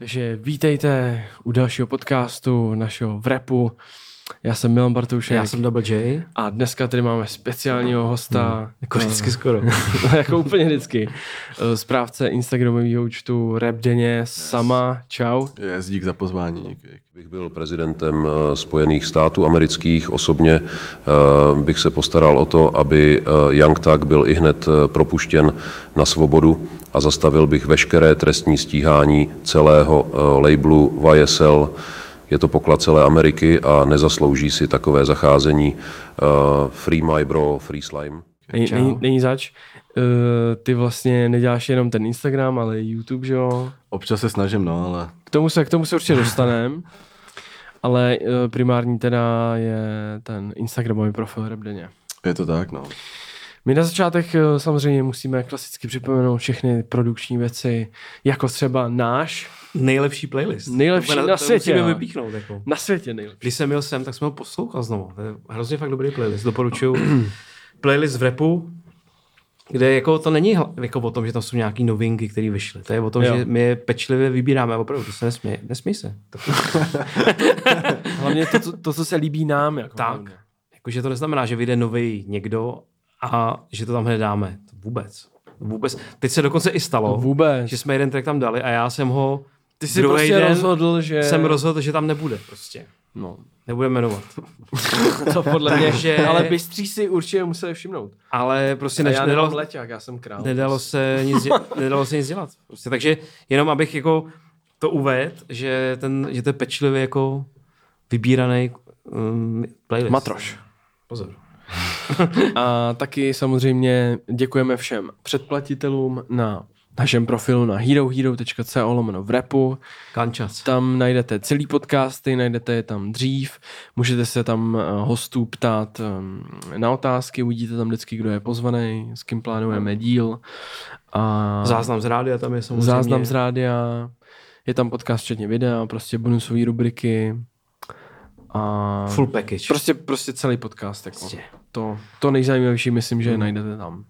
Takže vítejte u dalšího podcastu našeho v repu. Já jsem Milan Bartoušek. Já jsem Double J. A dneska tady máme speciálního hosta. Hmm. Jako vždycky skoro. jako úplně vždycky. Správce Instagramového účtu Rap Deně Sama. Čau. Yes, dík za pozvání. Bych byl prezidentem eh, Spojených států amerických, osobně eh, bych se postaral o to, aby eh, Young Thug byl i hned propuštěn na svobodu a zastavil bych veškeré trestní stíhání celého labelu YSL. Je to poklad celé Ameriky a nezaslouží si takové zacházení. Free my bro, free slime. Není, není zač. Uh, ty vlastně neděláš jenom ten Instagram, ale YouTube, že jo? Občas se snažím, no, ale... K tomu se, k tomu se určitě dostaneme. ale uh, primární teda je ten Instagramový profil Repdeně. Je to tak, no. My na začátek uh, samozřejmě musíme klasicky připomenout všechny produkční věci, jako třeba náš nejlepší playlist. Nejlepší na, na světě. Musíme vypíchnout. Jako. Na světě nejlepší. Když jsem měl sem, tak jsem ho poslouchal znovu. To je hrozně fakt dobrý playlist. Doporučuju playlist v repu, kde jako to není jako o tom, že tam jsou nějaké novinky, které vyšly. To je o tom, jo. že my je pečlivě vybíráme. Opravdu, to se nesmí, nesmí se. Hlavně to, to, to, co se líbí nám. Jako tak. Jakože to neznamená, že vyjde nový někdo a že to tam hned dáme. To vůbec. Vůbec. Teď se dokonce i stalo, vůbec. že jsme jeden track tam dali a já jsem ho Ty jsi prostě den rozhodl, že... Jsem rozhodl, že tam nebude prostě. No. Nebudeme jmenovat. to podle mě, že... Ale bystří si určitě museli všimnout. Ale prostě než, já nedalo, leťák, já jsem král. Nedalo se nic, dělat, nedalo se nic dělat. Prostě, takže jenom abych jako to uved, že, ten, že to je pečlivě jako vybíraný um, playlist. Matroš. Pozor. A taky samozřejmě děkujeme všem předplatitelům na našem profilu na herohero.co lomeno v repu. Kančas. Tam najdete celý podcasty, najdete je tam dřív, můžete se tam eh, hostů ptát ehm, na otázky, uvidíte tam vždycky, kdo je pozvaný, s kým plánujeme díl. A záznam z rádia tam je samozřejmě. Záznam z rádia, je tam podcast včetně videa, prostě bonusové rubriky. A Full package. Prostě, prostě celý podcast. Jako. Prostě. To, to nejzajímavější myslím, že hmm. najdete tam.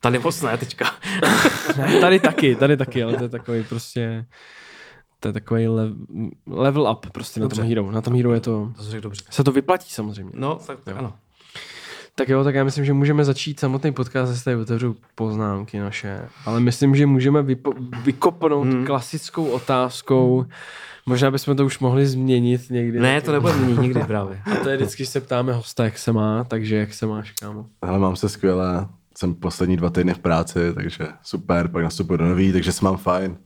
Tady moc ne teďka. ne, tady taky, tady taky, ale to je takový prostě to je takový le, level up prostě dobře. na tom Hero. Na tom Hero je to, to řekl dobře. se to vyplatí samozřejmě. No, tak jo. ano. Tak jo, tak já myslím, že můžeme začít samotný podcast, zase tady otevřu poznámky naše, ale myslím, že můžeme vypo, vykopnout hmm. klasickou otázkou, možná bychom to už mohli změnit někdy. Ne, to nebude změnit nikdy právě. A to je vždycky, se ptáme hosta, jak se má, takže jak se máš, kámo? Ale mám se skvěle, jsem poslední dva týdny v práci, takže super, pak nastupuji do nový, takže se mám fajn.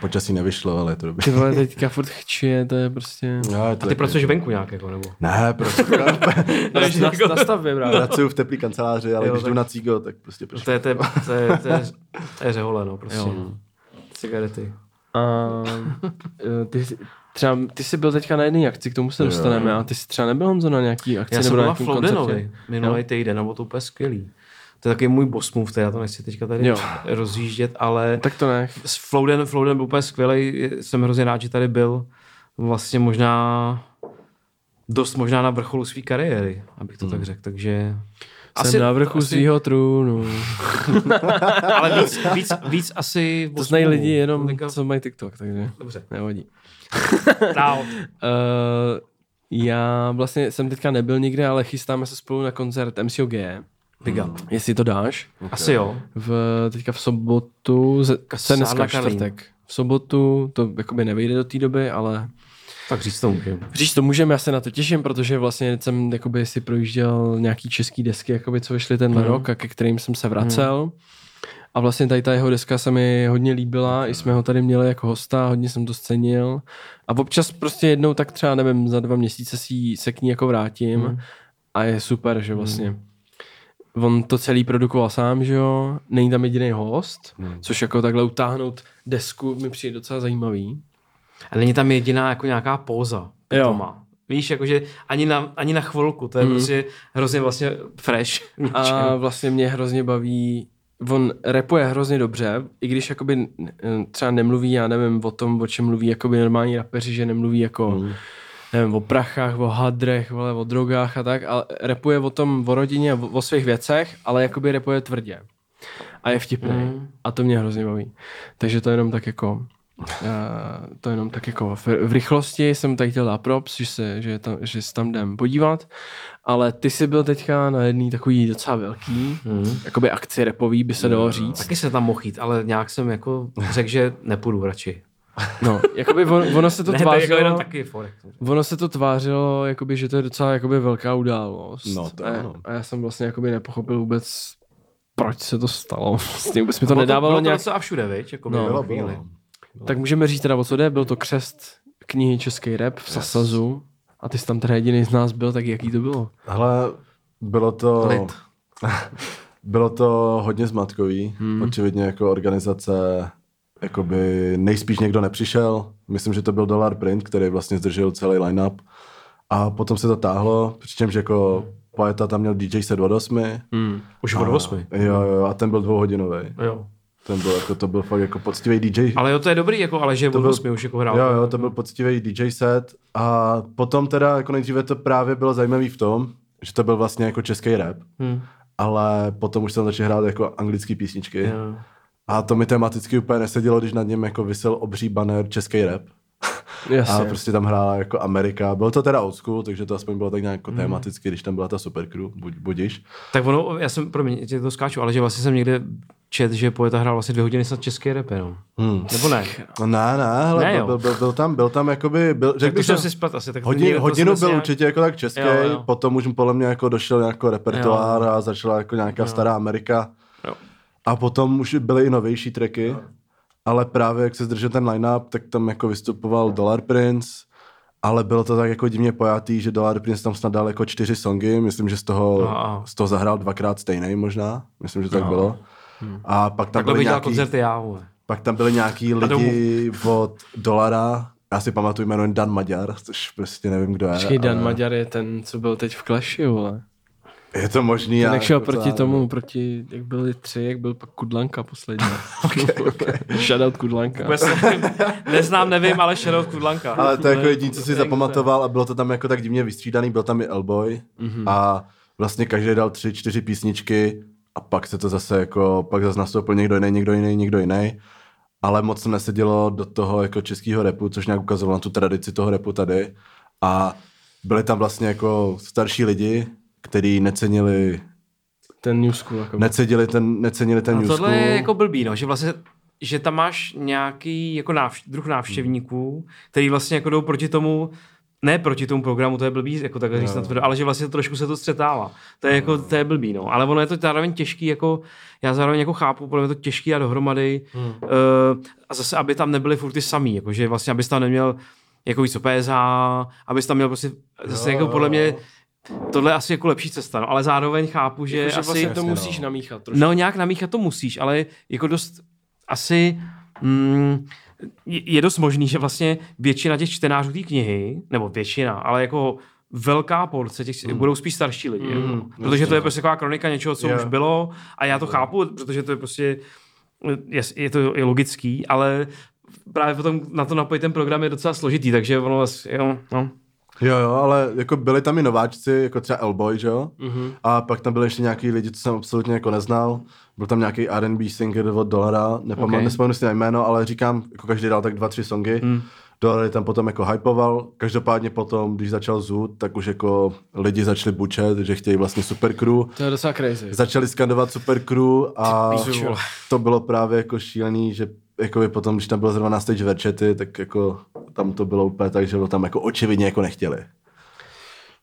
Počasí nevyšlo, ale je to dobré. Ty vole, teďka furt chčije, to je prostě... No, je to A ty pracuješ venku nějak, jako, nebo? Ne, prostě. no, na, na, stavbě, právě. Pracuju v teplý kanceláři, ale jo, když tak... jdu na cígo, tak prostě prostě. To je, to je, to je, to je, to je řehole, no, prostě. Jo. Cigarety. A, ty, třeba, ty jsi byl teďka na jedné akci, k tomu se dostaneme, a ty jsi třeba nebyl Honzo na nějaký akci Já nebo jsem na nějakým koncertě? minulý týden, nebo to úplně skvělý. To je taky můj boss move, já to nechci teďka tady jo. rozjíždět, ale tak to nech. S Flouden, Flouden byl úplně skvělý, jsem hrozně rád, že tady byl vlastně možná dost možná na vrcholu své kariéry, abych to hmm. tak řekl, takže... Jsem asi, na vrchu asi... svého trůnu. ale víc, víc, víc asi... To znají lidi jenom, Linka... co mají TikTok, takže Dobře. nevadí. uh, já vlastně jsem teďka nebyl nikde, ale chystáme se spolu na koncert MCOG. Big up. Hmm. Jestli to dáš. Okay. Asi jo. V, teďka v sobotu, se dneska čtvrtek. V sobotu, to jakoby nevejde do té doby, ale tak říct to můžeme. Říct to můžeme, já se na to těším, protože vlastně jsem jakoby si projížděl nějaký český desky, jakoby, co vyšly ten hmm. rok a ke kterým jsem se vracel. Hmm. A vlastně tady ta jeho deska se mi hodně líbila, i jsme ho tady měli jako hosta, hodně jsem to scenil. A občas prostě jednou tak třeba, nevím, za dva měsíce si se k ní jako vrátím hmm. a je super, že vlastně hmm on to celý produkoval sám, že jo, není tam jediný host, hmm. což jako takhle utáhnout desku mi přijde docela zajímavý. A není tam jediná jako nějaká póza. Jo. Má. Víš, jakože ani na, ani na chvilku, to je hmm. prostě hrozně vlastně fresh. A vlastně mě hrozně baví, on repuje hrozně dobře, i když jakoby třeba nemluví, já nevím o tom, o čem mluví jakoby normální rapeři, že nemluví jako hmm nevím, o prachách, o hadrech, vole, o drogách a tak, ale repuje o tom, o rodině, o, o svých věcech, ale jakoby repuje tvrdě. A je vtipný. Mm. A to mě hrozně baví. Takže to jenom tak jako A to jenom tak jako v, v rychlosti jsem tady chtěl dát props, že se, že, tam, že se tam jdem podívat, ale ty jsi byl teďka na jedný takový docela velký, mm. jakoby akci repový by se dalo říct. Taky se tam mohl jít, ale nějak jsem jako řekl, že nepůjdu radši. No, jakoby on, ono se to Ne, to je jako tvářilo, jenom taky forek. ono se to tvářilo, jakoby, že to je docela jakoby velká událost. No, to a, ano. a, já jsem vlastně jakoby nepochopil vůbec, proč se to stalo. Vlastně vůbec mi to Bylo nedávalo bylo to nějak... docela a všude, viď? Jako No. no, Bylo, bylo. Tak můžeme říct teda, o co jde. Byl to křest knihy Český rap v Sasazu. A ty jsi tam teda jediný z nás byl, tak jaký to bylo? Hele, bylo to... Lid. bylo to hodně zmatkový. Hmm. Očividně jako organizace jakoby nejspíš někdo nepřišel. Myslím, že to byl Dollar Print, který vlastně zdržel celý line-up. A potom se to táhlo, přičemž jako poeta tam měl DJ set od 8. Hmm. Už od 8. Jo, jo, a ten byl dvouhodinový. Jo. Ten byl jako, to byl fakt jako poctivý DJ. Ale jo, to je dobrý, jako, ale že od byl- 8 už jako hrál. Jo, jo, to byl poctivý DJ set a potom teda jako nejdříve to právě bylo zajímavý v tom, že to byl vlastně jako český rap, Hmm. ale potom už jsem začal hrát jako anglické písničky Jo. A to mi tematicky úplně nesedělo, když nad něm jako vysel obří banner český rap. Jasně. A prostě tam hrála jako Amerika. Bylo to teda old school, takže to aspoň bylo tak nějak jako tematicky, když tam byla ta supercrew, buď, budiš. Tak ono, já jsem, promiň, tě to skáču, ale že vlastně jsem někde čet, že poeta hrál vlastně dvě hodiny snad české rap jenom. Hmm. Nebo ne? No ne, ne, hele, Ne, byl, jo. byl, byl, byl, tam, byl tam jakoby, byl, Tak řekl bych, jsem si splet asi. Tak hodin, hodinu jsem byl nějak- určitě jako tak český, Jo, jo. potom už podle mě jako došel jako repertoár Jo. a začala jako nějaká stará Amerika. A potom už byly i novější tracky, ale právě jak se zdržel ten line-up, tak tam jako vystupoval Dollar Prince, ale bylo to tak jako divně pojatý, že Dollar Prince tam snad dal jako čtyři songy, myslím, že z toho, A. z toho zahrál dvakrát stejný možná, myslím, že to tak bylo. A pak tam Takhle byly nějaký, koncerty já, vole. pak tam byli nějaký lidi od Dolara, já si pamatuju jméno Dan Maďar, což prostě nevím, kdo je. Počkej, Dan ale Maďar je ten, co byl teď v Clashi, vole. Je to možný. Ten já jak šel proti tomu, proti, jak byli tři, jak byl pak Kudlanka poslední. Shoutout Kudlanka. Vůbec neznám, nevím, ale Shadow Kudlanka. Ale to je jako jediný, co si zapamatoval a bylo to tam jako tak divně vystřídaný, byl tam i Elboy mm-hmm. a vlastně každý dal tři, čtyři písničky a pak se to zase jako, pak zase nastoupil někdo jiný, někdo jiný, někdo jiný. Ale moc se nesedělo do toho jako českého repu, což nějak ukazovalo na tu tradici toho repu tady. A byli tam vlastně jako starší lidi, kteří necenili, Ten New School. Jako necenili ten, necenili ten No new tohle school. je jako blbý, no, že vlastně že tam máš nějaký jako návš- druh návštěvníků, který vlastně jako jdou proti tomu, ne proti tomu programu, to je blbý, jako takhle říct, natvrdo, ale že vlastně trošku se to střetává. To je jako, to je blbý, no. Ale ono je to zároveň těžký, jako, já zároveň jako chápu, podle mě to těžký a dohromady. Hmm. Uh, a zase, aby tam nebyly furt ty samý, jako, že vlastně, abys tam neměl jako víc PSH, abys tam měl prostě, zase jako podle mě, tohle je asi jako lepší cesta, no, ale zároveň chápu, že, že asi... vlastně to jasně, musíš no. namíchat trošku. No nějak namíchat to musíš, ale jako dost asi mm, je dost možný, že vlastně většina těch čtenářů té knihy, nebo většina, ale jako velká porce těch mm. budou spíš starší lidi. Mm, jako, protože to je prostě taková kronika něčeho, co Jo. už bylo a já to chápu, protože to je prostě je, je to je logický, ale právě potom na to napojit ten program je docela složitý, takže ono vlastně, jo, no. Jo, jo, ale jako byli tam i nováčci, jako třeba Elboy, že jo? Mhm. Mm-hmm. A pak tam byli ještě nějaký lidi, co jsem absolutně jako neznal. Byl tam nějaký R&B singer od Dolara, nepamatuji, Ok. okay. nespomenu si na jméno, ale říkám, jako každý dal tak dva, tři songy. Mm. Dolar je tam potom jako hypoval, každopádně potom, když začal zůd, tak už jako lidi začali bučet, že chtějí vlastně super crew. To je docela crazy. Začali skandovat super crew a to bylo právě jako šílený, že jako potom, když tam bylo zrovna na stage Verčety, tak jako tam to bylo úplně tak, že to tam jako očividně jako nechtěli.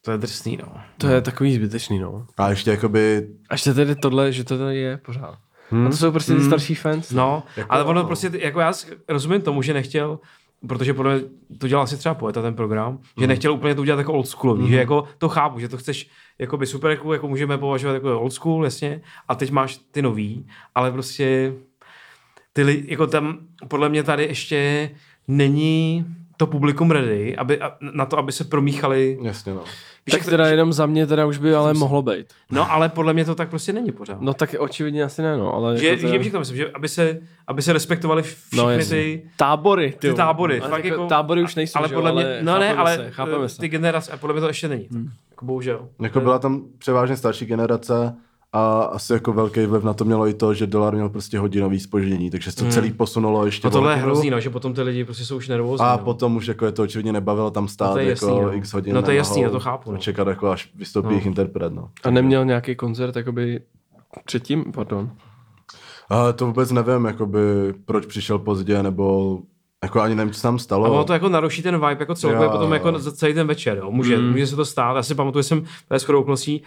To je drsný, no. To je takový zbytečný, no. A ještě jakoby Až to tedy tohle, že to tady je pořád. Hmm. A to jsou prostě ty starší fans. No, jako, ale ono no. prostě, jako já rozumím tomu, že nechtěl, protože podle mě to dělal asi třeba poeta ten program, mm. že nechtěl úplně to udělat jako old schoolový, mm. že jako to chápu, že to chceš jako by super, jako, jako můžeme považovat jako old school, jasně, a teď máš ty nový, ale prostě ty, li- jako tam podle mě tady ještě není to publikum ready, aby, na to, aby se promíchali. Jasně, no. Víš, Tak teda jenom za mě teda už by ale mohlo být. No, ale podle mě to tak prostě není pořád. No tak očividně asi ne, no. Ale že, jako že, jak to myslím, že aby se, aby se respektovali všechny No, ty, Tábory, ty, ty tábory. Ale fakt jako, jako, tábory už nejsou, ale že podle mě, no ne, ale se, chápeme se. ty generace, a podle mě to ještě není. Hmm. Jako bohužel. Jako byla tam převážně starší generace a asi jako velký vliv na to mělo i to, že dolar měl prostě hodinový spoždění, takže se to celý posunulo ještě No tohle je hrozný, no, že potom ty lidi prostě jsou už nervózní. A no. potom už jako je to očividně nebavilo tam stát No to je jako jasný, no. x hodin No to je jasný, já to chápu, no. a Čekat jako až vystoupí No. jejich interpret, no. A neměl nějaký koncert, jakoby předtím, pardon. Ale to vůbec nevím, jakoby, proč přišel pozdě, nebo jako ani nevím, co se tam stalo. A ono to jako naruší ten vibe jako celkově potom jako za celý ten večer. Jo. Může, mm. může se to stát. Já si pamatuju, že jsem ve shodou okolností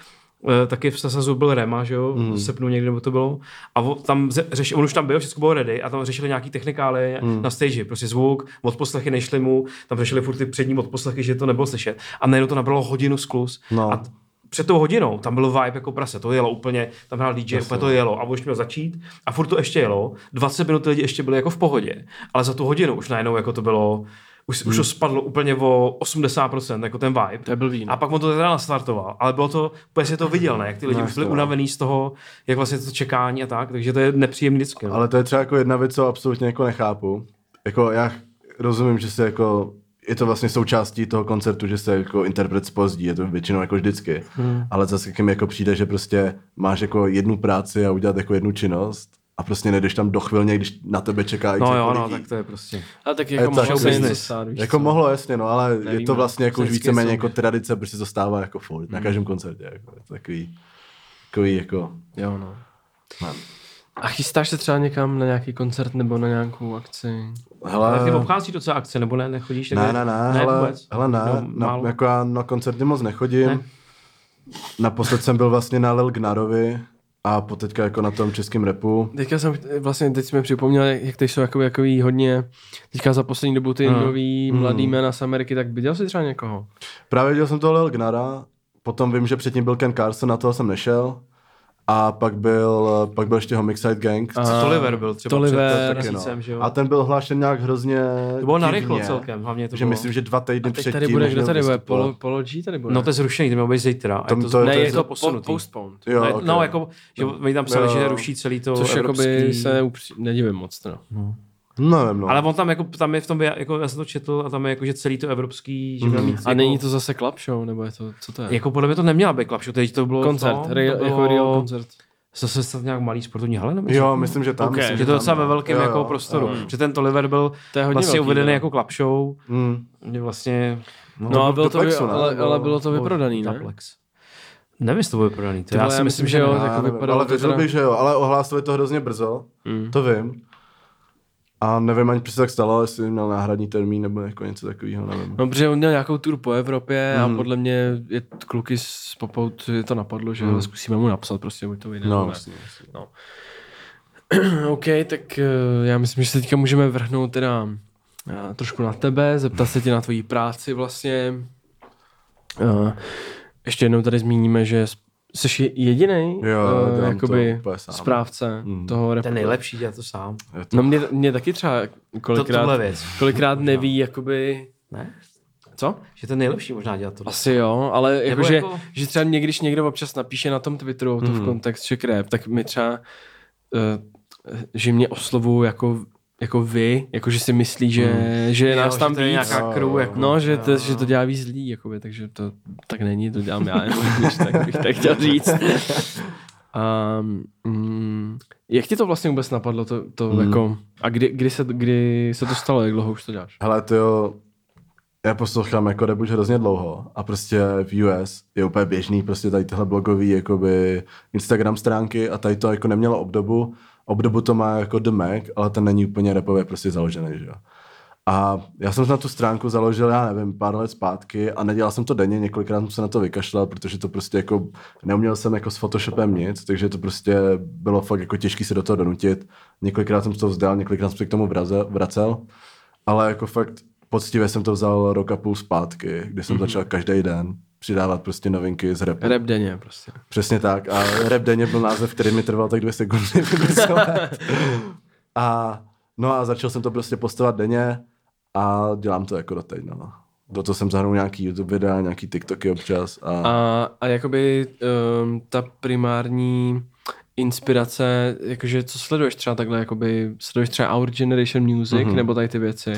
taky v Sasazu byl Rema, že jo, mm. v srpnu někdy, nebo to bylo. A tam řeši, on už tam byl, všechno bylo ready a tam řešili nějaký technikály mm. na stage, prostě zvuk, odposlechy nešly mu, tam řešili furt ty přední odposlechy, že to nebylo slyšet. A najednou to nabralo hodinu sklus. No. A před tou hodinou tam byl vibe jako prase, to jelo úplně, tam hrál DJ, úplně to jelo a už měl začít a furt to ještě jelo, 20 minut lidi ještě byli jako v pohodě, ale za tu hodinu už najednou jako to bylo, už, už to spadlo úplně o 80%, jako ten vibe. To je blbý, no. A pak on to teda nastartoval, ale bylo to, úplně si to viděl, ne? Jak ty lidi už byli unavený z toho, jak vlastně to čekání a tak, takže to je nepříjemný vždycky. No. Ale to je třeba jako jedna věc, co absolutně jako nechápu. Jako já rozumím, že se jako je to vlastně součástí toho koncertu, že se jako interpret spozdí, je to většinou jako vždycky. Hmm. Ale zase mi jako přijde, že prostě máš jako jednu práci a udělat jako jednu činnost a prostě nejdeš tam do chvilně, když na tebe čeká no jo, no, lidí. tak to je prostě. A tak je jako to mohlo jako se něco business. stát, víš Jako co? mohlo, jasně, no, ale je Nevíme. to vlastně jako už víceméně jako tradice, protože se to stává jako furt, na každém koncertě. Jako, je to takový, takový jako... Jo, no. Man. A chystáš se třeba někam na nějaký koncert nebo na nějakou akci? Ale ty Hele, obchází docela akce, nebo ne, nechodíš? ne, ne, ne, ne hele, vůbec? hele, ne, No, na, jako já na koncerty moc nechodím. Ne? Naposled jsem byl vlastně na Lil Gnarovi a po teďka jako na tom českém repu. Teďka jsem, vlastně teď jsme připomněl, jak teď jsou jakoby, jakoby hodně, teďka za poslední dobu ty Hmm. nový mladý jména z Ameriky, tak viděl jsi třeba někoho? Právě viděl jsem toho Lil Gnara, potom vím, že předtím byl Ken Carson, na toho jsem nešel. A pak byl, pak byl ještě Homicide Gang. A- Co Toliver byl třeba Toliver, před taky, no. že jo? A ten byl hlášen nějak hrozně To bylo divně, narychlo celkem, hlavně to že bylo. myslím, že dva týdny Teď předtím. tady bude, kdo tady bude? Polo, Polo G tady bude? No to je zrušený, to mělo být zítra. Tom- je to, to- ne, to- je to po, posunutý. postponed. Jo, Ne, okay. No, jako, že oni tam psali, Jo. že ruší celý to Což evropský... jakoby se upří, nedivím moc. No. Nevím, no. Ale on tam jako, tam je v tom, jako já jsem to četl a tam je jako, že celý to evropský, že měl mít A jako, není to zase club show, nebo je to, co to je? Jako podle mě to neměla být klapšu, teď to bylo koncert, to, real, to jako bylo, real koncert. Zase snad nějak malý sportovní hale, nebo Jo, myslím, že tam. Ok. Myslím, že to docela ve no. velkém Jo, jako jo, prostoru. jo. Že ten Toliver byl To je hodně vlastně velký, uvedený no. jako club show, Mm. vlastně... No, to a byl bylo to, ne? ale, ale bylo to vyprodaný, ne? Taplex. Nevím, jestli to bylo vyprodaný. To Ty já si myslím, že jo, jako vypadalo ale věřil bych, že jo, ale ohlásili to hrozně brzo, Mm. to vím. A nevím ani, se tak stalo, jestli měl náhradní termín nebo jako něco takového, nevím. No, protože on měl nějakou tour po Evropě Mhm. a podle mě je kluky z Popout je to napadlo, že Mhm. zkusíme mu napsat prostě, buď to vyjde. No, vlastně, vlastně. OK, tak eh, já myslím, že se teďka můžeme vrhnout teda eh, trošku na tebe, zeptat se tě na tvoji práci vlastně. Eh, Ještě jednou tady zmíníme, že jsi jediný Jo, dělám to jakoby správce Mm. toho repu. Ten nejlepší dělá to sám. To, No mě, mě taky třeba To, kolikrát, tohle věc. kolikrát neví, jakoby, Ne? co? Že ten nejlepší možná dělat to. Asi jo, ale Nebo jakože, jako- jako... že třeba mě, když někdo občas napíše na tom Twitteru to Mhm. v kontext Czech Rap, tak mi třeba, uh, že mě oslovují jako, jako vy, jako že si myslí, že, že je Jo, nás že tam to je víc. nějaká crew, jako. No, že to, Jo. že to dělá víc lidí, jakoby, takže to tak není, to dělám já, jenom, když tak bych tak chtěl říct. Um, mm, jak ti to vlastně vůbec napadlo, to, to Hmm. jako, a kdy, kdy, se, kdy se to stalo, jak dlouho už to děláš? hele, to jo, já poslouchám jako rap už hrozně dlouho a prostě v US je úplně běžný prostě tady tyhle blogový jakoby Instagram stránky a tady to jako nemělo obdobu. Obdobu to má jako The Mac, ale ten není úplně rapově prostě založený, že jo. A já jsem na tu stránku založil, já nevím, pár let zpátky a nedělal jsem to denně, několikrát jsem se na to vykašlal, protože to prostě jako, neuměl jsem jako s Photoshopem nic, takže to prostě bylo fakt jako těžké se do toho donutit. Několikrát jsem to vzdal, několikrát jsem se k tomu vracel, ale jako fakt poctivě jsem to vzal rok a půl zpátky, kdy jsem mm-hmm. začal každý den přidávat prostě novinky z rapu. Rap denně prostě. Přesně tak. A rap denně byl název, který mi trval tak dvě sekundy. A no a začal jsem to prostě postovat denně a dělám to jako doteď, no. Do toho jsem zahrnul nějaký YouTube videa, nějaký TikToky občas a, a A, jakoby um, ta primární inspirace, jakože co sleduješ třeba takhle, jakoby sleduješ třeba Our Generation Music, Mhm. mm-hmm. nebo tady ty věci?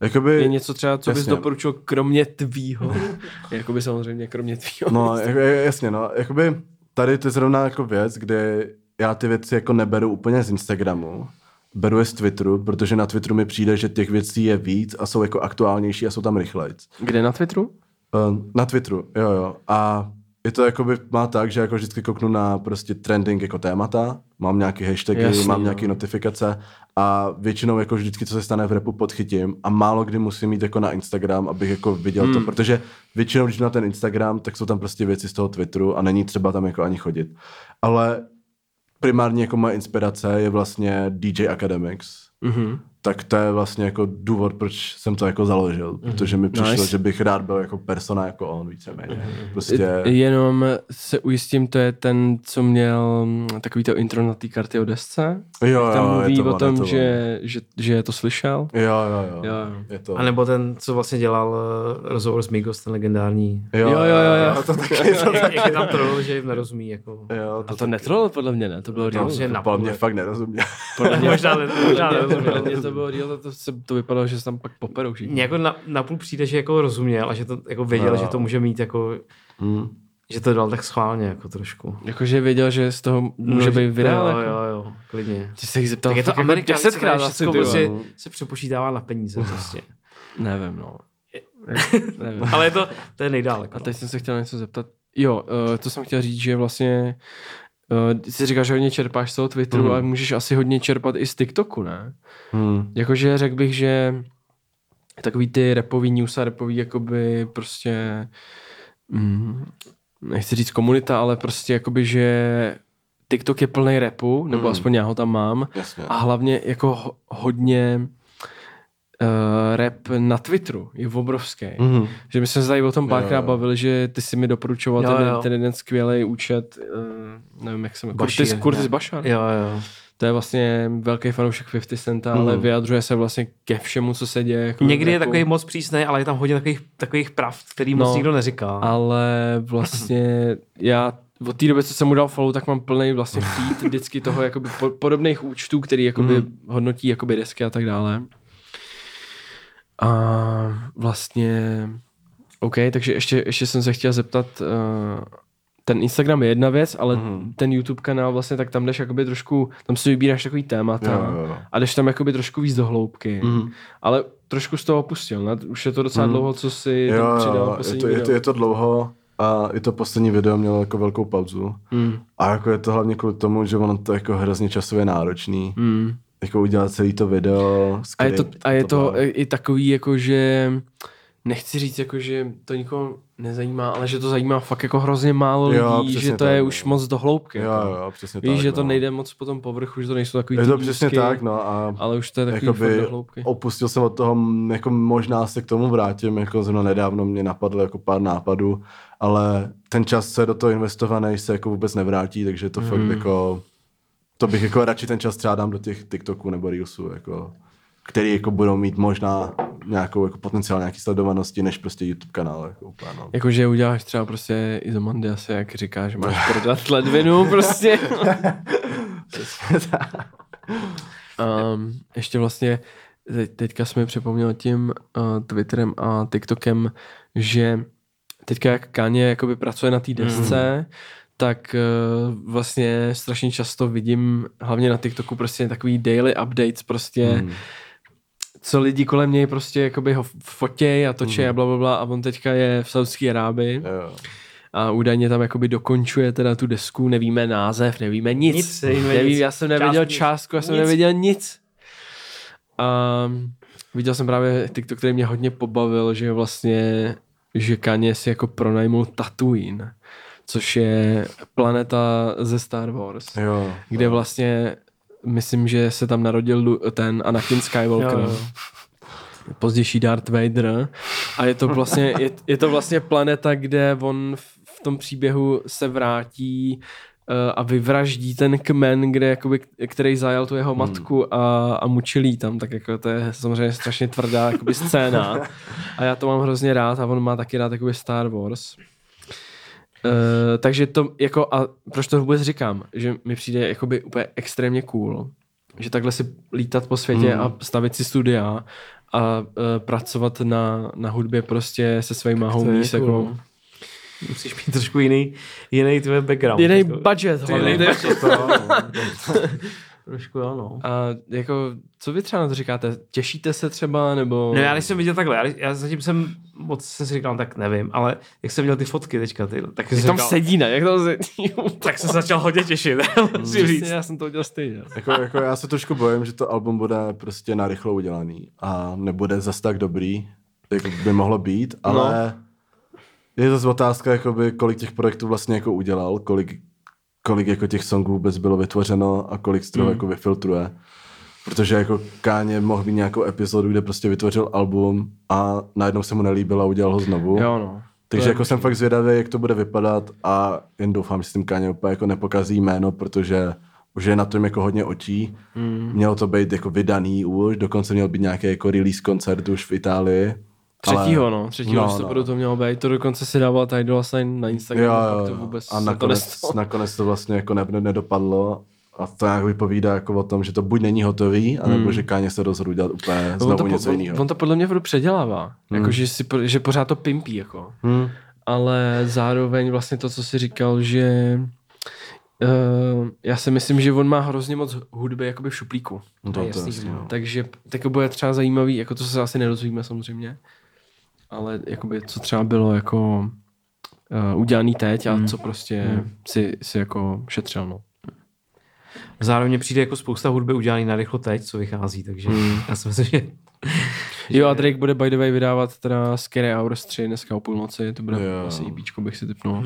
Jakoby, Je něco třeba, co bys jasně. doporučil kromě tvýho? jakoby samozřejmě kromě tvýho. no, jako, jasně, no, jakoby tady to je zrovna jako věc, kde já ty věci jako neberu úplně z Instagramu, beru je z Twitteru, protože na Twitteru mi přijde, že těch věcí je víc a jsou jako aktuálnější a jsou tam rychlejc. Kde na Twitteru? Uh, na Twitteru, jo, jo. A je to jakoby, má tak, že jako vždycky kouknu na prostě trending jako témata, mám nějaký hashtagy, Jasný, mám jo. nějaké notifikace a většinou jako vždycky, co se stane v repu, podchytím a málo kdy musím mít jako na Instagram, abych jako viděl Hmm. to, protože většinou, když na ten Instagram, tak jsou tam prostě věci z toho Twitteru a není třeba tam jako ani chodit. Ale primárně jako moje inspirace je vlastně DJ Academics, Mhm. Tak to je vlastně jako důvod, proč jsem to jako založil, protože mi přišlo, Nice. že bych rád byl jako persona jako on víceméně. Prostě, Jenom se ujistím, to je ten, co měl mm, takový to intro na té karty o desce. jo, Tam jo, mluví je to o tom, to že, že, že to slyšel. Jo, jo, jo. Jo, jo. Je to. A nebo ten, co vlastně dělal uh, rozhovor s Migos, ten legendární. Jo, Jo, jo, jo, jo. To taky, to taky. tam troll, že jim nerozumí. Jako. Jo, A to netroll podle mě, ne? To bylo real. že na Podle mě fakt nerozuměl. Podle mě možná, možná nerozuměl. mě to bylo real, to, to, se, to vypadalo, že se tam pak poperou všichni. Jako na, napůl přijde, že jako rozuměl a že to jako věděl, No. že to může mít jako, Hmm. že to dal tak schválně jako trošku. Jakože věděl, že z toho může že- být video. Jo, jako. jo, jo, klidně. Ty se jich zeptal Tak je to Amerika, desetkrát asi, ty prostě vole. se přepočítává na peníze prostě. Nevím, no. Nevím. Ale je to, to je nejdál. Jako, A teď jsem se chtěl něco zeptat. Jo, uh, to jsem chtěl říct, že vlastně uh, ty si říkáš, že hodně čerpáš z toho Twitteru, Mhm. ale můžeš asi hodně čerpat i z TikToku, ne? Hmm. Jakože řekl bych, že takový ty repový news a repový jakoby prostě mm, nechci říct komunita, ale prostě jakoby, že TikTok je plný repu, nebo Mhm. aspoň já ho tam mám Jasně. a hlavně jako ho- hodně uh, rap na Twitteru je obrovský. Mhm. Že my jsme se tady o tom párkrát bavili, že ty si mi doporučoval Jo, ten, jo. ten jeden skvělý účet, uh, nevím, jak se jmenuje, Curtis ne? Bashar. Jo, jo. To je vlastně velký fanoušek 50 Centa, ale Mhm. vyjadřuje se vlastně ke všemu, co se děje. Jako Někdy je rapu. takový moc přísný, ale je tam hodně takových, takových pravd, který moc No. nikdo neříká. Ale vlastně já od té doby, co jsem mu dal follow, tak mám plný vlastně feed vždycky toho jakoby po, podobných účtů, který jakoby Mhm. hodnotí jakoby desky a tak dále. A vlastně OK, takže ještě, ještě jsem se chtěl zeptat, uh, ten Instagram je jedna věc, ale Mhm. ten YouTube kanál vlastně, tak tam jdeš jakoby trošku, tam si vybíráš takový témata Jo, jo, jo. a jdeš tam jakoby trošku víc do hloubky. Mhm. Ale trošku z toho opustil, ne? Už je to docela Mhm. dlouho, co si Jo, tam přidal jo, je to, je, to, je to dlouho a i to poslední video mělo jako velkou pauzu. Mm. A jako je to hlavně kvůli tomu, že ono to jako hrozně časově náročný. Mm. Jako udělat celý to video, A je to, a je to bylo. i takový, jako že nechci říct, jako že to nikoho nezajímá, ale že to zajímá fakt jako hrozně málo lidí, Jo, že přesně to je tak, už no. moc do hloubky. Jo, jako. jo, přesně Víš, tak. že to no. nejde moc po tom povrchu, že to nejsou takový Je to přesně úzky, tak, no a ale už to je takový fakt do jakoby hloubky. opustil jsem od toho, jako možná se k tomu vrátím, jako zrovna nedávno mě napadlo jako pár nápadů, ale ten čas se do toho investovaný se jako vůbec nevrátí, takže to Mhm. fakt jako, to bych jako radši ten čas třeba dám do těch TikToků nebo Reelsů, jako, který jako budou mít možná nějakou jako potenciál nějaký sledovanosti, než prostě YouTube kanál, jako úplně, no. Jakože uděláš třeba prostě Izomandias, jak říkáš, že máš prodat ledvinu prostě. um, ještě vlastně teď, teďka jsme mi připomněl tím uh, Twitterem a TikTokem, že teďka jak Kanye jakoby pracuje na té desce, mm. Tak uh, vlastně strašně často vidím, hlavně na TikToku, prostě takový daily updates prostě, Hmm. mm. co lidi kolem něj prostě jakoby ho fotěj a točí mm. a bla, bla, bla a on teďka je v Saudské Arábii Jo. a údajně tam jakoby dokončuje teda tu desku, nevíme název, nevíme nic. Nic, nevíme Nevím, nic. já jsem nevěděl Částku, částku, já jsem nic. nevěděl nic. A viděl jsem právě TikTok, který mě hodně pobavil, že vlastně, že Kanye si jako pronajmul Tatooine, což je planeta ze Star Wars, Jo. kde vlastně myslím, že se tam narodil ten Anakin Skywalker. Jo, jo. Pozdější Darth Vader. A je to vlastně, je, je to vlastně planeta, kde on v, v tom příběhu se vrátí eh, a vyvraždí ten kmen, kde, jakoby, který zajal tu jeho matku a, a mučilí tam, tak jako to je samozřejmě strašně tvrdá jakoby scéna a já to mám hrozně rád a on má taky rád jakoby Star Wars. Uh, takže to jako, a proč to vůbec říkám, že mi přijde jakoby úplně extrémně cool, že takhle si lítat po světě Hmm. a stavit si studia a uh, pracovat na, na hudbě prostě se svými homies, cool. jako, musíš mít trošku jiný, jiný tvůj background. Jiný Jako- budget, jiný budget, no. Trošku jo, no. A jako, co vy třeba na to říkáte? Těšíte se třeba, nebo... No já když jsem viděl takhle, já, já zatím jsem moc jsem si říkal, no, tak nevím, ale jak jsem viděl ty fotky teďka, ty, tak jsem tam říkal, sedí, ne? Jak tam sedí? tak jsem se začal hodně těšit, musím říct. já jsem to udělal stejně. Jako, jako já se trošku bojím, že to album bude prostě narychlo udělaný a nebude zas tak dobrý, jak by mohlo být, ale no. je zase otázka, jakoby, kolik těch projektů vlastně jako udělal, kolik, kolik jako těch songů vůbec bylo vytvořeno a kolik z toho mm. jako vyfiltruje. Protože jako Káně mohl mít nějakou epizodu, kde prostě vytvořil album a najednou se mu nelíbil a udělal ho znovu. Jo, no. Takže jako jsem fakt zvědavý, jak to bude vypadat a jen doufám, že s tím Káně úplně jako nepokazí jméno, protože už je na tom jako hodně očí. Mm. Mělo to být jako vydaný už, dokonce měl být nějaký jako release koncert už v Itálii. Třetího, no. Třetího No, listopadu no. to mělo být. To dokonce si dával tady do sign na Instagramu. Jo, jo, to vůbec a se nakonec, to nakonec to vlastně jako ne, nedopadlo. A to nějak vypovídá jako o tom, že to buď není hotový, anebo Hmm. že Káně se rozhodl dělat úplně on, znovu to, něco jiného. on, to podle mě předělává. Jako, že, si, že pořád to pimpí, jako. Hmm. Ale zároveň vlastně to, co jsi říkal, že uh, já si myslím, že on má hrozně moc hudby jakoby v šuplíku. No to, je jasný, jasný, no. Takže tak bude třeba zajímavý, jako to se asi nedozvíme samozřejmě, ale jakoby co třeba bylo jako uh, udělaný teď a co prostě si, si jako šetřil, no. Zároveň mě přijde jako spousta hudby udělaný na rychlo teď, co vychází, takže já si myslím, že Jo a Drake bude by the way vydávat teda Scary Hours 3 dneska o půlnoci, to bude Jo. asi EPčko bych si typnul.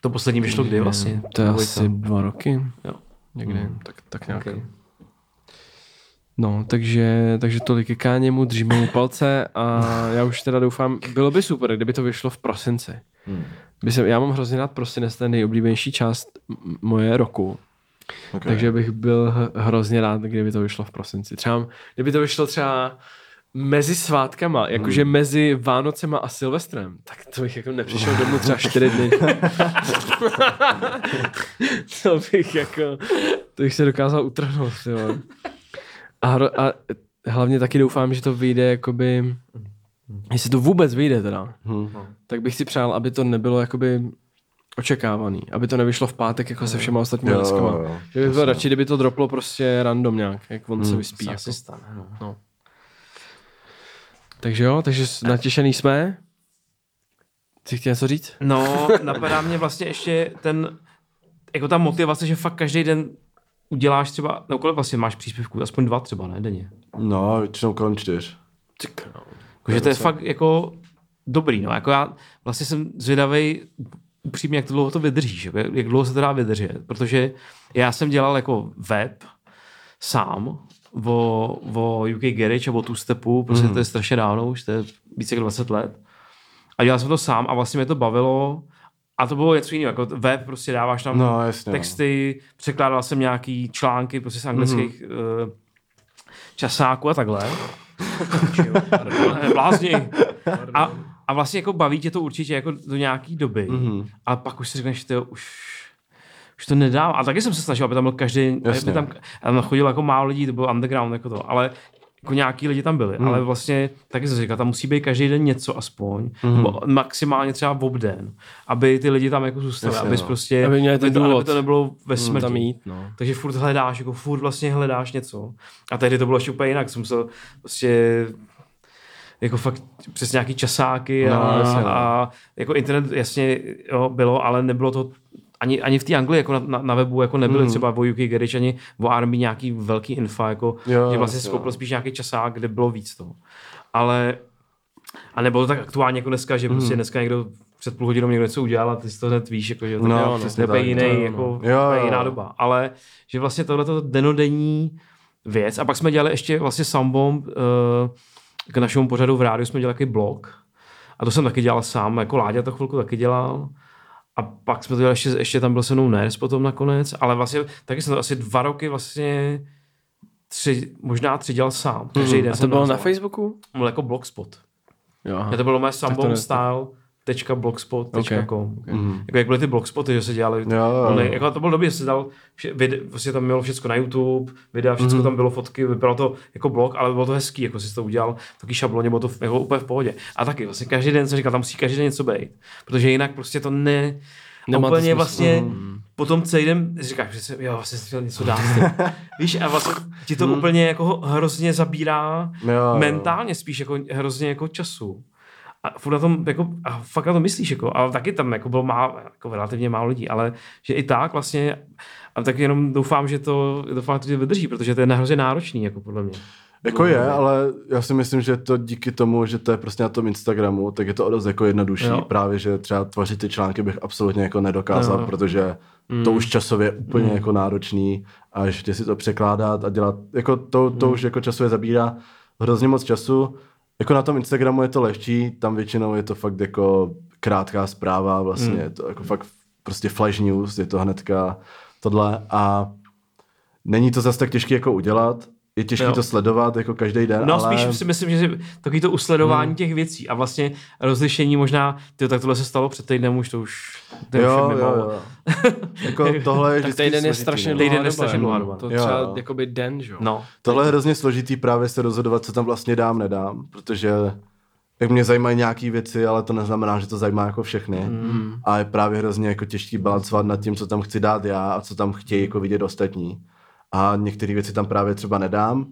to poslední vyšlo kdy vlastně? To je asi dva roky, Jo. někdy, tak, tak nějak. Okay. No, takže, takže tolik ke Káněmu, držíme mu palce a já už teda doufám, bylo by super, kdyby to vyšlo v prosinci. Hmm. By se, já mám hrozně rád prosinec, je nejoblíbenější část moje roku, Okay. takže bych byl hrozně rád, kdyby to vyšlo v prosinci. Třeba, kdyby to vyšlo třeba mezi svátkama, jakože Hmm. mezi Vánocema a Silvestrem, tak to bych jako nepřišel domů třeba čtyři dny. to bych jako, to bych se dokázal utrhnout, vole. A, hro, a hlavně taky doufám, že to vyjde jakoby, jestli to vůbec vyjde teda, Hmm. tak bych si přál, aby to nebylo jakoby očekávaný, aby to nevyšlo v pátek jako se všema ostatními deskama. jo. Že bych byl radši, kdyby to droplo prostě random nějak, jak on se vyspí. Se Jako. asi stane, no. Takže jo, takže natěšený jsme. Chci chtěl něco říct? No, napadá mě vlastně ještě ten, jako ta motivace, že fakt každý den uděláš třeba, no kolik vlastně máš příspěvků, aspoň dva třeba, ne, denně. No, většinou kolem čtyř. Jako, že to je fakt jako dobrý, no, jako já vlastně jsem zvědavý upřímně, jak to dlouho to vydržíš, jako, jak dlouho se to dá vydržet, protože já jsem dělal jako web sám o, o UK Garage a o Two Stepu, prostě Mhm. to je strašně dávno už, to je více jak 20 let. A dělal jsem to sám a vlastně mě to bavilo a to bylo něco jiného, jako web prostě dáváš tam No, jasně, no. texty, překládal jsem nějaký články prostě z anglických Mhm. mm-hmm. časáků a takhle. Blázni. A, a vlastně jako baví tě to určitě jako do nějaký doby. Mhm. Mm-hmm. A pak už si řekneš, že už už to nedám. A taky jsem se snažil, aby tam byl každý, Jasně. aby tam, tam chodilo jako málo lidí, to byl underground jako to, ale jako nějaký lidi tam byli, Mhm. mm. ale vlastně taky jsem říkal, tam musí být každý den něco aspoň, Mhm. mm. nebo maximálně třeba v obden, aby ty lidi tam jako zůstali, Jasně, abys no. prostě, Aby měli ten to, aby to nebylo ve smrti. Tam jít, no. Takže furt hledáš, jako furt vlastně hledáš něco. A tehdy to bylo ještě úplně jinak, jsem musel prostě jako fakt přes nějaký časáky a, No, jasně, no. a jako internet jasně jo, bylo, ale nebylo to ani, ani v té Anglii jako na, na, na, webu jako nebyly mm. třeba o UK Garage ani o Army nějaký velký info, jako, Jo, že vlastně skoupil no. spíš nějaký časák, kde bylo víc toho. Ale a nebylo to tak aktuálně jako dneska, že prostě dneska někdo před půl hodinou někdo něco udělal a ty si to hned víš, jako, že to No, je tak, jiný, jako, no. úplně Jo, jo, jiná doba. Ale že vlastně tohle to denodenní věc. A pak jsme dělali ještě vlastně Soundbomb uh, k našemu pořadu v rádiu jsme dělali takový blog. A to jsem taky dělal sám, jako Láďa to chvilku taky dělal. A pak jsme to dělali ještě, ještě tam byl se mnou Ners potom nakonec, ale vlastně taky jsem to asi dva roky vlastně tři, možná tři dělal sám. Každý den A to bylo na. Facebooku? Byl jako blogspot. Jo, aha. Ja to bylo moje ne- style blogspot.com. Okay, okay. mm. jako jak byly ty blogspoty, že se dělali, Jo, jo, jo. jako to bylo dobře, že se dal, vše, vide, vlastně tam mělo všechno na YouTube, videa, všechno mm. tam bylo fotky, vypadalo to jako blog, ale bylo to hezký, jako si to udělal, taky šabloně, bylo to jako úplně v pohodě. A taky vlastně každý den jsem říkal, tam musí každý den něco být, protože jinak prostě to ne, Nemá to úplně smysl. vlastně, Mm. potom celý den říkáš, že jsem, jo, vlastně jsem chtěl něco dát. Víš, a vlastně ti to úplně jako hrozně zabírá Jo, jo. mentálně spíš jako hrozně jako času. A furt na tom, jako, a fakt na to myslíš, jako, ale taky tam jako bylo málo, jako relativně málo lidí, ale že i tak vlastně, a tak jenom doufám, že to, doufám, že to vydrží, protože to je hrozně náročný, jako podle mě. Jako je, ale já si myslím, že to díky tomu, že to je prostě na tom Instagramu, tak je to dost jako jednodušší. Jo. Právě, že třeba tvořit ty články bych absolutně jako nedokázal, Jo. protože to už časově je úplně jako náročný a ještě si to překládat a dělat, jako to, to už jako časově zabírá hrozně moc času. Jako na tom Instagramu je to lehčí, tam většinou je to fakt jako krátká zpráva, vlastně je to jako fakt prostě flash news, je to hnedka tohle a není to zase tak těžké jako udělat, je těžké Jo. to sledovat jako každý den, No ale... spíš si myslím, že takový to usledování těch věcí a vlastně rozlišení možná, ty tak tohle se stalo před týdnem už to už, to už Jo, je jo, jo. jako tohle je Tak vždycky týden je složitý, strašně no. dlouhá Týden je doba, strašně jako. dlouhá doba. To třeba jo. jakoby den, že jo? No, Tohle je hrozně složitý právě se rozhodovat, co tam vlastně dám, nedám, protože jak mě zajímají nějaké věci, ale to neznamená, že to zajímá jako všechny. Mm. A je právě hrozně jako těžký balancovat nad tím, co tam chci dát já a co tam chtějí jako vidět ostatní. A některé věci tam právě třeba nedám.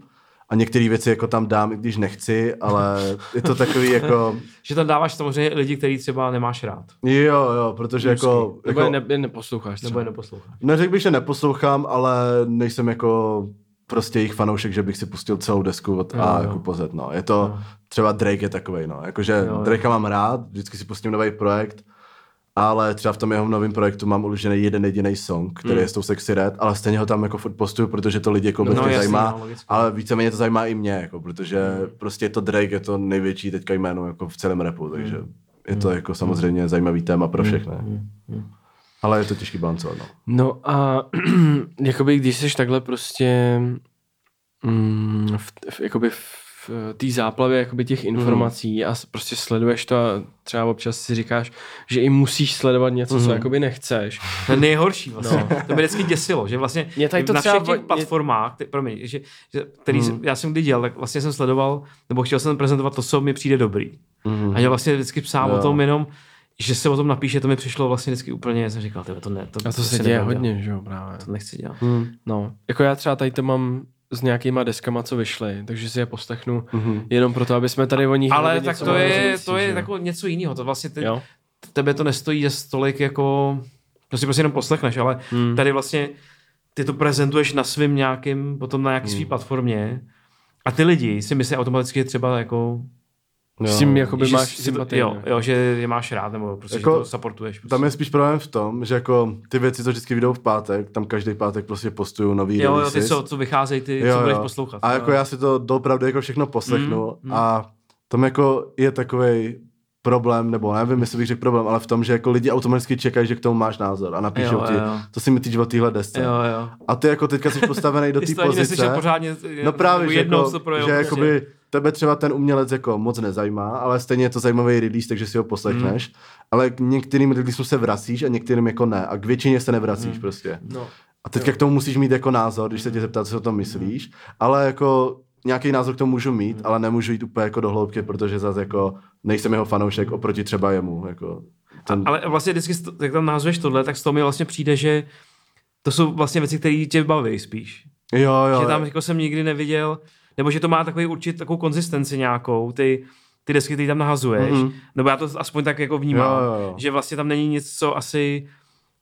A některé věci jako tam dám, i když nechci, ale je to takový jako, že tam dáváš samozřejmě lidi, který třeba nemáš rád, jo, jo, protože jako, Nebo jako je, ne, je neposloucháš nebo třeba. je neposloucháš. Neřekl bych, že neposlouchám, ale nejsem jako prostě jejich fanoušek, že bych si pustil celou desku od Jo, A jo. jako pozet, no. Je to, třeba Drake je takovej, no. Jakože jo. Drakea mám rád, vždycky si pustím nový projekt, ale třeba v tom jeho novém projektu mám uložený jeden jediný song, který je s tou sexy red, ale stejně ho tam jako furt postuju, protože to lidi jako No, no, jasný, zajímá, no, logicky. ale víceméně to zajímá i mě, jako, protože prostě je to Drake, je to největší teďka jméno jako v celém rapu, takže je to jako samozřejmě zajímavý téma pro všechny. Ale je to těžký balancovat, no. No a jakoby když jsi takhle prostě mm, v, v, jakoby v té záplavě jakoby těch informací a s- prostě sleduješ to a třeba občas si říkáš, že i musíš sledovat něco, co jakoby nechceš. To je nejhorší vlastně. No. To mě vždycky děsilo, že vlastně Mě tady to na třeba všech těch va- platformách, ty, promiň, že, že, který hmm. já jsem kdy dělal, tak vlastně jsem sledoval, nebo chtěl jsem prezentovat to, co mi přijde dobrý. Hmm. A že vlastně vždycky psám Jo. o tom jenom, že se o tom napíše, to mi přišlo vlastně vždycky úplně, jsem říkal, tyhle, to ne, to, A to si se děje hodně, dělat. že jo, právě. To nechci dělat. No, jako já třeba tady to mám s nějakýma deskama, co vyšly, takže si je poslechnu jenom proto, aby jsme tady o nich Ale tak něco to je, říct, to že je jako něco jiného. To vlastně ty, Jo? tebe to nestojí za stolik jako, to si prostě jenom poslechneš, ale hmm. tady vlastně ty to prezentuješ na svým nějakým, potom na nějaký hmm. svý platformě a ty lidi si myslí automaticky třeba jako, S tím jakoby že máš sympatii. jo, jo, že je máš rád, nebo prostě, Jako- že to supportuješ. Prostě. Tam je spíš problém v tom, že jako ty věci, co vždycky vyjdou v pátek, tam každý pátek prostě postují nový jo, jo, ty, releases. co, co vycházejí, ty, co budeš poslouchat. A jako jo. já si to doopravdy jako všechno poslechnu Mm, a tam jako je takový problém, nebo nevím, jestli bych řekl problém, ale v tom, že jako lidi automaticky čekají, že k tomu máš názor a napíšou Jo, ti, jo, jo. to si mi týče o téhle desce. Jo, jo. A ty jako teďka jsi postavený do Ty té jsi to ani pozice. pořádně. No právě, že, jako, že prostě. jakoby tebe třeba ten umělec jako moc nezajímá, ale stejně je to zajímavý release, takže si ho poslechneš. Mm. Ale k některým releaseům se vracíš a některým jako ne. A k většině se nevracíš Mm. prostě. No. A teďka k tomu musíš mít jako názor, když se tě zeptá, co o tom myslíš, ale jako nějaký názor k tomu můžu mít, ale nemůžu jít úplně jako do hloubky, protože zase jako nejsem jeho fanoušek oproti třeba jemu. Jako ten, Ale vlastně vždycky, jak tam názveš tohle, tak z toho mi vlastně přijde, že to jsou vlastně věci, které tě baví spíš. jo, jo, že tam jako jsem nikdy neviděl, nebo že to má takový určit takovou konzistenci nějakou, ty, ty desky, které tam nahazuješ, Mhm. mm-hmm. nebo já to aspoň tak jako vnímám, Jo, jo, jo. že vlastně tam není nic, co asi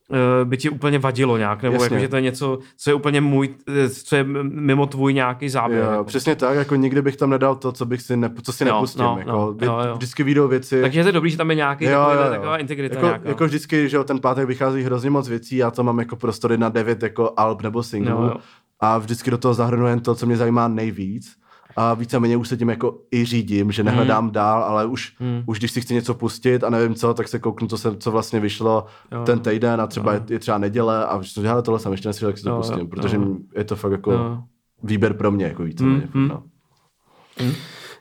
uh, by ti úplně vadilo nějak, nebo Jasně. jako, že to je něco, co je úplně můj, eh, co je mimo tvůj nějaký záběr. Jo, jako. přesně tak, jako nikdy bych tam nedal to, co bych si, ne, co si No, nepustím. no, jako, no, vy- jo, jo. Vždycky vyjdou věci. Takže je to dobrý, že tam je nějaký Jo, takový, jo, jo. taková integrita jako, nějaká. jako vždycky, že jo, ten pátek vychází hrozně moc věcí, já to mám jako prostory na devět jako alb nebo singlů Jo, jo. A vždycky do toho zahrnu jen to, co mě zajímá nejvíc a víceméně už se tím jako i řídím, že nehledám Hmm. dál, ale už, už když si chci něco pustit a nevím co, tak se kouknu, co, se, co vlastně vyšlo Jo. ten týden a třeba je, je třeba neděle a už hele, tohle jsem ještě neslyšel, tak si to Jo, jo, pustím, protože jo. je to fakt jako Jo. výběr pro mě, jako víceméně. Mm, mm. No.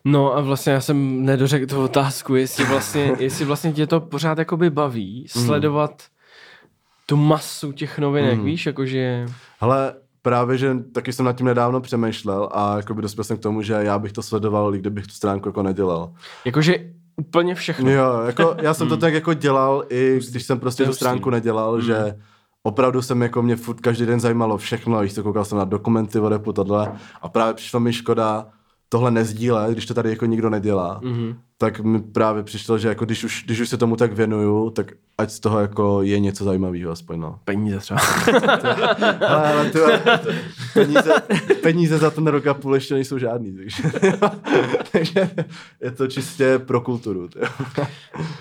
No a vlastně já jsem nedořekl tu otázku, jestli vlastně, jestli vlastně tě to pořád jakoby baví sledovat tu masu těch novinek, víš, jakože... Ale právě, že taky jsem nad tím nedávno přemýšlel a jakoby dospěl jsem k tomu, že já bych to sledoval, i kdybych tu stránku jako nedělal. Jakože úplně všechno. Jo, jako já jsem to tak jako dělal, i když jsem prostě tu stránku nedělal, že opravdu jsem jako mě furt každý den zajímalo všechno, víš, to koukal jsem na dokumenty o repu, tohle a právě přišlo mi škoda tohle nezdílet, když to tady jako nikdo nedělá, mm-hmm. tak mi právě přišlo, že jako když už, když už se tomu tak věnuju, tak ať z toho jako je něco zajímavého aspoň, no. Peníze třeba. Ale, ale ty, peníze, peníze za ten rok a půl ještě nejsou žádný, takže, takže je to čistě pro kulturu.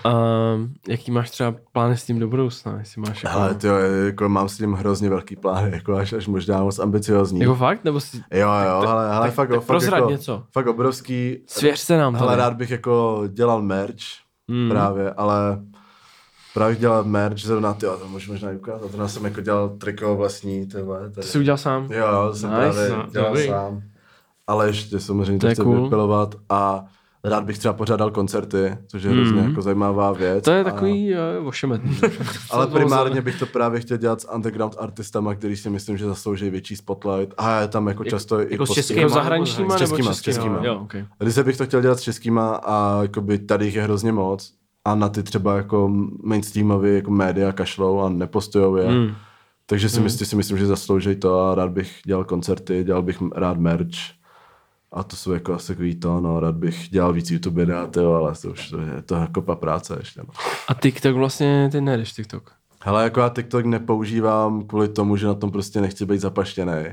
A jaký máš třeba plány s tím do budoucna? Jestli máš jako... Ale tyjo, jako mám s tím hrozně velký plán, jako až, až možná moc ambiciozní. Jako fakt? Nebo si... Jo, jo, ale, ale fakt, tak fakt, jako, něco. fakt obrovský. Svěř se nám Ale tady. rád bych jako dělal merch hmm. právě, ale právě dělal merch, zrovna, tyjo, to můžu možná i ukázat, zrovna jsem jako dělal triko vlastní, tyhle, tady. To jsi udělal sám? Jo, jsem Nice, právě no, dělal dobrý. sám. Ale ještě samozřejmě To to, chci cool. vypilovat a rád bych třeba pořádal koncerty, což je hrozně jako zajímavá věc. Mhm. To je a, takový uh, ošemetný. Ale primárně bych to právě chtěl dělat s underground artistama, který si myslím, že zaslouží větší spotlight. A je tam jako často i jako s českýma Jako nebo zahraničníma s nebo českýma, s českýma? Jo, okay. Ryze bych to chtěl dělat s českýma a jakoby tady jich je hrozně moc. A na ty třeba jako mainstreamové jako média kašlou a nepostujou je. Hmm. Takže si, myslím, si myslím, že zaslouží to a rád bych dělal koncerty, dělal bych rád merch. A to jsou jako asi takový to, no, rád bych dělal víc YouTube videa, tyjo, ale to už to je to jako pa práce ještě. No. A TikTok vlastně, ty nejdeš TikTok. Hele, jako já TikTok nepoužívám kvůli tomu, že na tom prostě nechci být zapaštěný.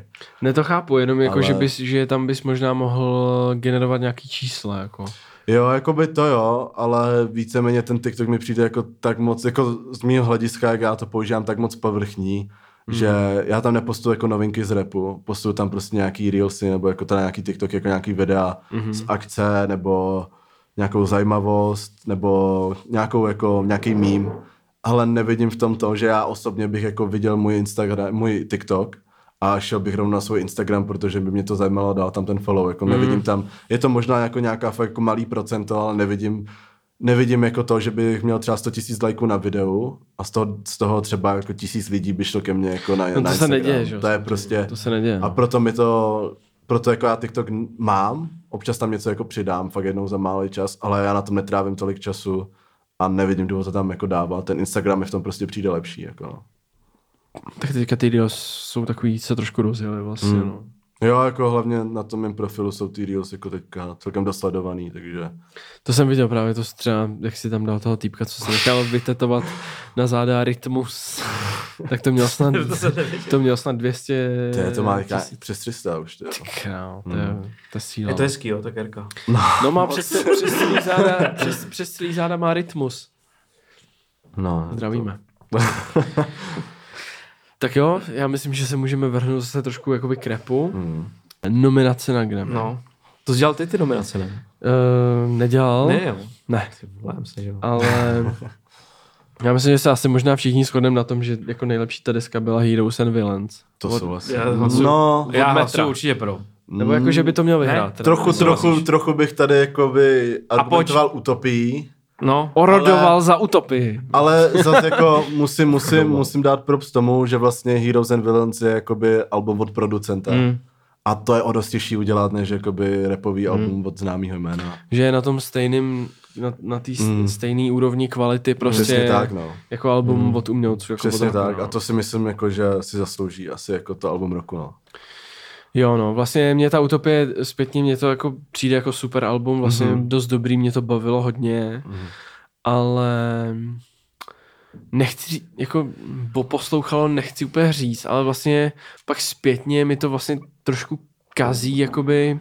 Ne, to chápu, jenom jako, Ale- že, bys, že tam bys možná mohl generovat nějaký čísla, jako. Jo, jako by to jo, ale víceméně ten TikTok mi přijde jako tak moc, jako z mého hlediska, jak já to používám, tak moc povrchní, mm. že já tam nepostuju jako novinky z repu, postuju tam prostě nějaký reelsy, nebo jako teda nějaký TikTok, jako nějaký videa mm. z akce, nebo nějakou zajímavost, nebo nějakou jako nějaký mím, ale nevidím v tom to, že já osobně bych jako viděl můj Instagram, můj TikTok a šel bych rovnou na svůj Instagram, protože by mě to zajímalo a dal tam ten follow, jako nevidím tam, je to možná jako nějaká fakt jako malý procento, ale nevidím, nevidím jako to, že bych měl třeba 100 tisíc lajků na videu a z toho, z toho třeba jako tisíc lidí by šlo ke mně jako na, No to na se Instagram. neděje, že? To je prostě, To se neděje. a proto mi to, proto jako já TikTok mám, občas tam něco jako přidám, fakt jednou za malý čas, ale já na tom netrávím tolik času a nevidím důvod to tam jako dávat. Ten Instagram mi v tom prostě přijde lepší. Jako. no. Tak teďka ty reels jsou takový, se trošku rozjeli vlastně, Hmm. no. Jo, jako hlavně na tom mém profilu jsou ty reels jako teďka celkem dosledovaný, takže To jsem viděl právě, to třeba, jak si tam dal toho týpka, co se nechal vytetovat na záda rytmus. tak to měl snad, to měl snad 200 to, je, to má přes 300 už. To. Král, to je, to je síla. Je to hezký, jo, tak Erka. No má přes, přes, celý záda, přes, přes celý záda má rytmus. No, Zdravíme. Tak jo, já myslím, že se můžeme vrhnout zase trošku jakoby k repu. Hmm. Nominace na Grammy. No. To jsi dělal ty ty nominace, ne? Uh, nedělal? Ne, jo. Ne, se, že jo. ale já myslím, že se asi možná všichni shodneme na tom, že jako nejlepší ta deska byla Heroes and Villains. To Od- jsou vlastně. Já hlasuju, No, já metra. hlasuju určitě pro. Nebo jako, že by to měl vyhrát. teda. trochu, trochu, trochu bych tady jakoby argumentoval utopii, No, Orodoval ale- za utopii. ale zase jako musím, musím, musím dát props tomu, že vlastně Heroes and Villains je jakoby album od producenta. Mm. A to je o dost těžší udělat, než jakoby repový album od známého jména. Že je na tom stejným, na, na té mm. stejné úrovni kvality prostě Přesně tak, no. jako album mm. od umělců. Jako Přesně od roku, tak. No. A to si myslím, jako, že si zaslouží asi jako to album roku, no. Jo, no, vlastně mě ta Utopie zpětně, mě to jako přijde jako super album, vlastně mm-hmm. dost dobrý, mě to bavilo hodně, mm-hmm. ale nechci, jako bo poslouchalo, nechci úplně říct, ale vlastně pak zpětně mi to vlastně trošku kazí, jakoby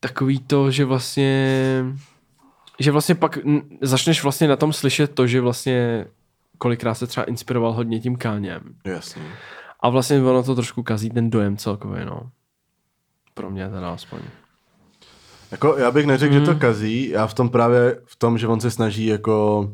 takový to, že vlastně že vlastně pak začneš vlastně na tom slyšet to, že vlastně kolikrát se třeba inspiroval hodně tím Káněm. Jasně. A vlastně ono to trošku kazí ten dojem celkově, no. Pro mě teda aspoň. Jako, já bych neřekl, mm. že to kazí, já v tom právě v tom, že on se snaží jako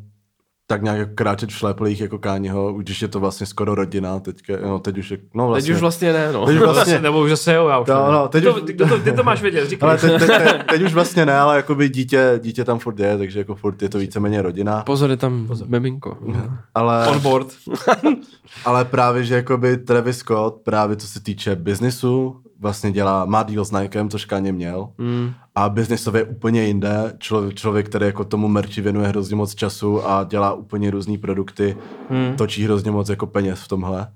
tak nějak jako kráčet v šléplých jako Káněho, když je to vlastně skoro rodina, teďka, no teď už je, no vlastně. Teď už vlastně ne, no. Teď už vlastně, Nebo už zase jo, já už No, no, teď ty, to, už- ty, to, ty to máš vědět, říkej. ale teď, teď, teď, teď, už vlastně ne, ale jakoby dítě, dítě tam furt je, takže jako furt je to víceméně rodina. Pozor, je tam Pozor. miminko. Ale, On board. ale právě, že jakoby Travis Scott, právě co se týče biznisu, vlastně dělá, má deal s Nikem, což Kanye měl. Mm. A biznisově je úplně jinde. Člověk, člověk, který jako tomu merči věnuje hrozně moc času a dělá úplně různé produkty, hmm. točí hrozně moc jako peněz v tomhle.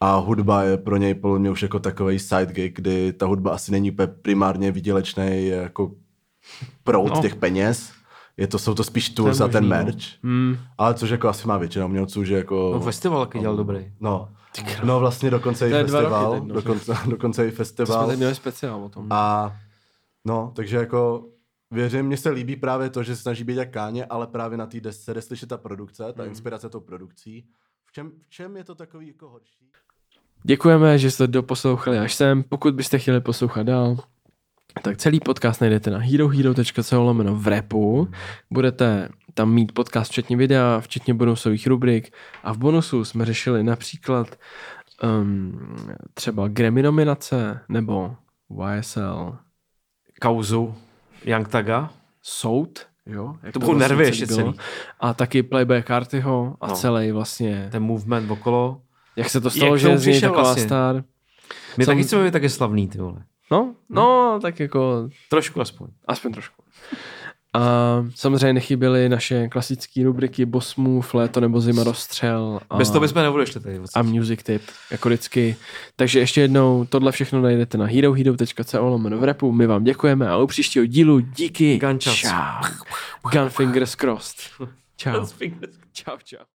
A hudba je pro něj podle mě už jako takový side gig, kdy ta hudba asi není úplně primárně výdělečný jako proud No. no. těch peněz. Je to, jsou to spíš tours a ten no. merch. Mm. Ale což jako asi má většina umělců, že jako... No, festival jaký dělal dobrý. No, no vlastně dokonce i festival. teď, no. dokonce, dokonce i To jsme festival. tady měli speciál o tom. A no, takže jako věřím, mně se líbí právě to, že se snaží být jak Káně, ale právě na té desce se jde slyšet ta produkce, ta inspirace tou produkcí. V čem, v čem je to takový jako horší? Děkujeme, že jste doposlouchali až sem. Pokud byste chtěli poslouchat dál, tak celý podcast najdete na herohero.co lomeno v repu. Budete tam mít podcast včetně videa, včetně bonusových rubrik a v bonusu jsme řešili například um, třeba Grammy nominace nebo YSL Kauzu Young Taga. soud, jo? Jak To budou nervy celý ještě bylo. celý. A taky Playboy Cartyho a No. celý vlastně, Ten movement okolo. jak se to stalo, Jak že z něj taková vlastně? star. My Sam- taky chceme být taky slavný, ty vole. No, no, tak jako Trošku aspoň. Aspoň trošku. A samozřejmě nechyběly naše klasické rubriky Boss Move, Léto nebo Zima rozstřel a, Bez toho bychom neodešli tady. a Music Tip, jako vždycky. Takže ještě jednou, tohle všechno najdete na herohero.co lomeno v repu. My vám děkujeme a u příštího dílu díky. Gunchats. Čau. Gun fingers crossed. Čau. Čau, čau.